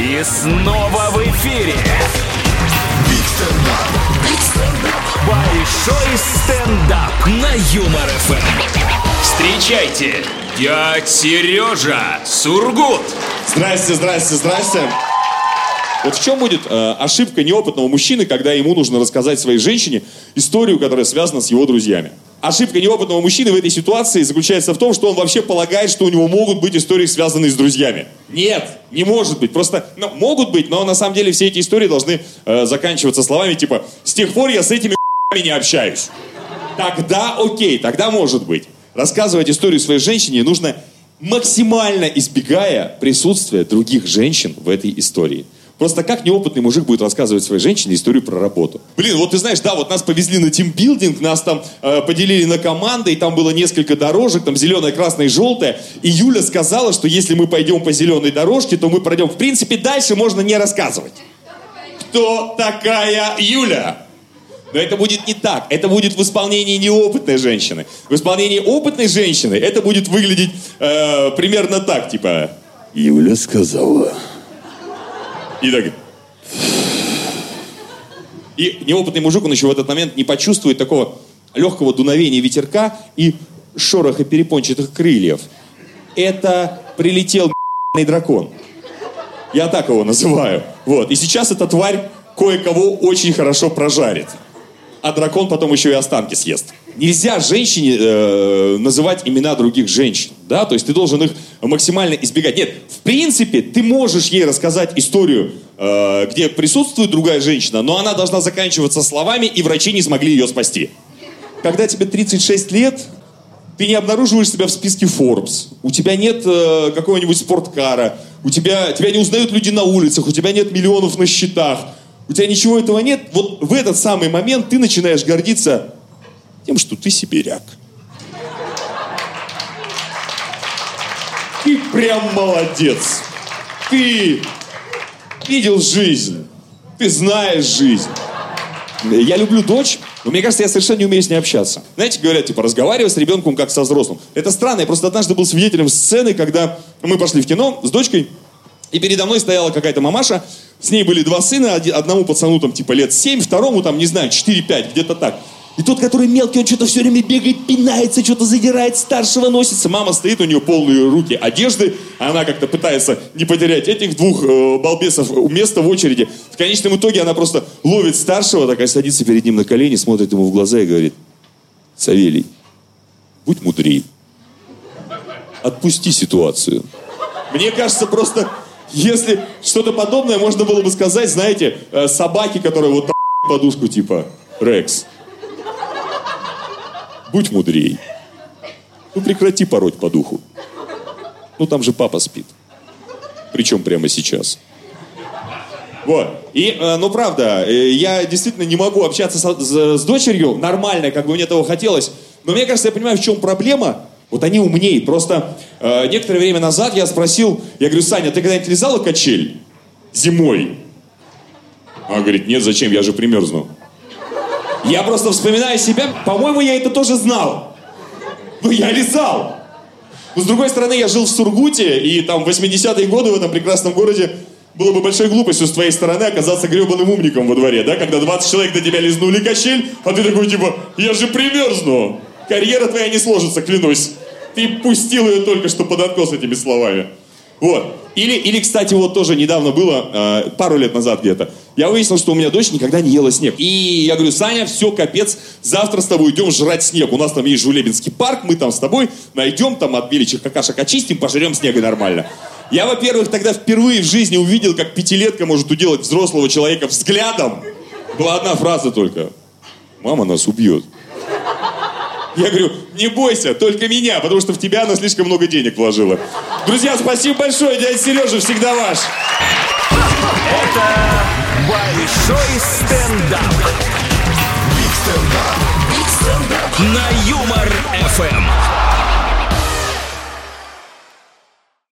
И снова в эфире. Большой стендап на Юмор ФМ. Встречайте, дядь Сережа Сургут. Здрасте, здрасте, здрасте. Вот в чем будет э, ошибка неопытного мужчины, когда ему нужно рассказать своей женщине историю, которая связана с его друзьями? Ошибка неопытного мужчины в этой ситуации заключается в том, что он вообще полагает, что у него могут быть истории, связанные с друзьями. Нет, не может быть. Просто ну, могут быть, но на самом деле все эти истории должны э, заканчиваться словами типа «С тех пор я с этими не общаюсь». Тогда окей, тогда может быть. Рассказывать историю своей женщине нужно максимально избегая присутствия других женщин в этой истории. Просто как неопытный мужик будет рассказывать своей женщине историю про работу? Блин, вот ты знаешь, да, вот нас повезли на тимбилдинг, нас там э, поделили на команды, и там было несколько дорожек, там зеленая, красная и желтая. И Юля сказала, что если мы пойдем по зеленой дорожке, то мы пройдем. В принципе, дальше можно не рассказывать. Кто такая Юля? Но это будет не так. Это будет в исполнении неопытной женщины. В исполнении опытной женщины это будет выглядеть э, примерно так, типа... Юля сказала. И так... И неопытный мужик, он еще в этот момент не почувствует такого легкого дуновения ветерка и шороха перепончатых крыльев. Это прилетел дракон. Я так его называю. Вот. И сейчас эта тварь кое-кого очень хорошо прожарит. А дракон потом еще и останки съест. Нельзя женщине э, называть имена других женщин, да, то есть ты должен их максимально избегать. Нет, в принципе, ты можешь ей рассказать историю, э, где присутствует другая женщина, но она должна заканчиваться словами, и врачи не смогли ее спасти. Когда тебе 36 лет, ты не обнаруживаешь себя в списке Forbes, у тебя нет э, какого-нибудь спорткара, у тебя, тебя не узнают люди на улицах, у тебя нет миллионов на счетах, у тебя ничего этого нет, вот в этот самый момент ты начинаешь гордиться тем, что ты сибиряк. Ты прям молодец. Ты видел жизнь. Ты знаешь жизнь. Я люблю дочь, но мне кажется, я совершенно не умею с ней общаться. Знаете, говорят, типа, разговаривай с ребенком как со взрослым. Это странно. Я просто однажды был свидетелем сцены, когда мы пошли в кино с дочкой, и передо мной стояла какая-то мамаша, с ней были два сына, одному пацану там типа лет 7, второму там, не знаю, 4-5, где-то так. И тот, который мелкий, он что-то все время бегает, пинается, что-то задирает, старшего носится. Мама стоит, у нее полные руки одежды, она как-то пытается не потерять этих двух э, балбесов места в очереди. В конечном итоге она просто ловит старшего, такая садится перед ним на колени, смотрит ему в глаза и говорит, Савелий, будь мудрей. Отпусти ситуацию. Мне кажется, просто если что-то подобное можно было бы сказать, знаете, э, собаки, которые вот подушку типа Рекс. Будь мудрей. Ну прекрати пороть по духу. Ну там же папа спит. Причем прямо сейчас. Вот. И, э, ну правда, э, я действительно не могу общаться с, с, с дочерью нормально, как бы мне этого хотелось. Но мне кажется, я понимаю, в чем проблема. Вот они умнее. Просто э, некоторое время назад я спросил, я говорю, Саня, ты когда-нибудь лизала качель зимой? Она говорит, нет, зачем, я же примерзну. Я просто вспоминаю себя, по-моему, я это тоже знал. Ну, я лизал. Но с другой стороны, я жил в Сургуте, и там в 80-е годы в этом прекрасном городе было бы большой глупостью с твоей стороны оказаться гребаным умником во дворе, да? Когда 20 человек на тебя лизнули качель, а ты такой типа, я же примерзну. Карьера твоя не сложится, клянусь. Ты пустил ее только что под откос этими словами. Вот. Или, или, кстати, вот тоже недавно было, э, пару лет назад где-то, я выяснил, что у меня дочь никогда не ела снег. И я говорю, Саня, все, капец, завтра с тобой идем жрать снег. У нас там есть Жулебинский парк, мы там с тобой найдем, там от беличьих какашек очистим, пожрем снега нормально. Я, во-первых, тогда впервые в жизни увидел, как пятилетка может уделать взрослого человека взглядом. Была одна фраза только. Мама нас убьет. Я говорю, не бойся, только меня, потому что в тебя она слишком много денег вложила. Друзья, спасибо большое, дядя Сережа всегда ваш. Это большой стендап. Big stand-up. На Юмор ФМ.